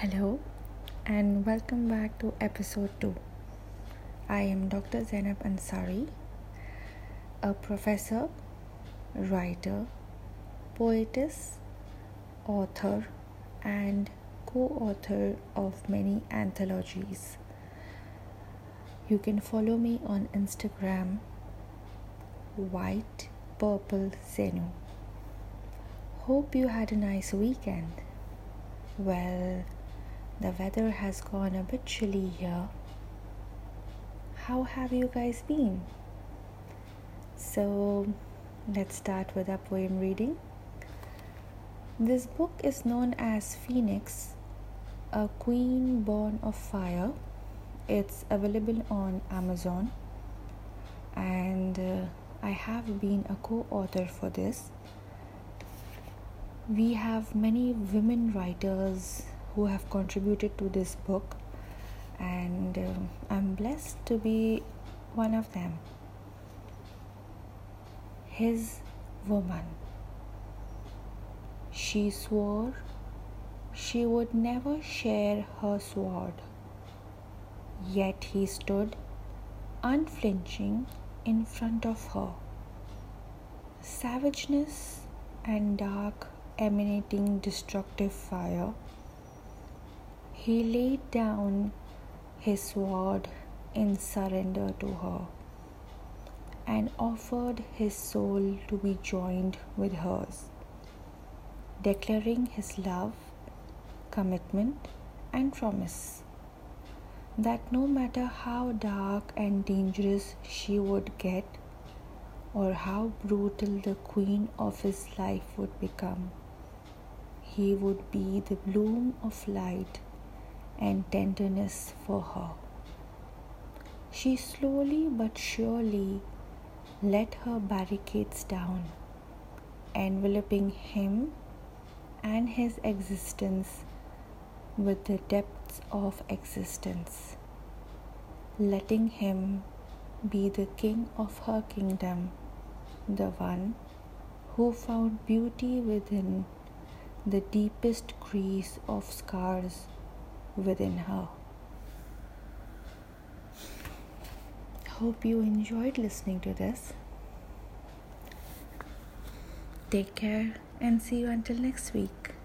Hello and welcome back to episode 2. I am Dr. Zainab Ansari, a professor, writer, poetess, author, and co author of many anthologies. You can follow me on Instagram, White Purple Zenu. Hope you had a nice weekend. Well, the weather has gone a bit chilly here. How have you guys been? So, let's start with our poem reading. This book is known as Phoenix, a queen born of fire. It's available on Amazon, and uh, I have been a co author for this we have many women writers who have contributed to this book, and um, I'm blessed to be one of them. His woman. She swore she would never share her sword, yet he stood unflinching in front of her. Savageness and dark emanating destructive fire, he laid down his sword in surrender to her and offered his soul to be joined with hers, declaring his love, commitment, and promise that no matter how dark and dangerous she would get, or how brutal the queen of his life would become he would be the bloom of light and tenderness for her. She slowly but surely let her barricades down, enveloping him and his existence with the depths of existence, letting him be the king of her kingdom, the one who found beauty within the deepest crease of scars within her. Hope you enjoyed listening to this. Take care and see you until next week.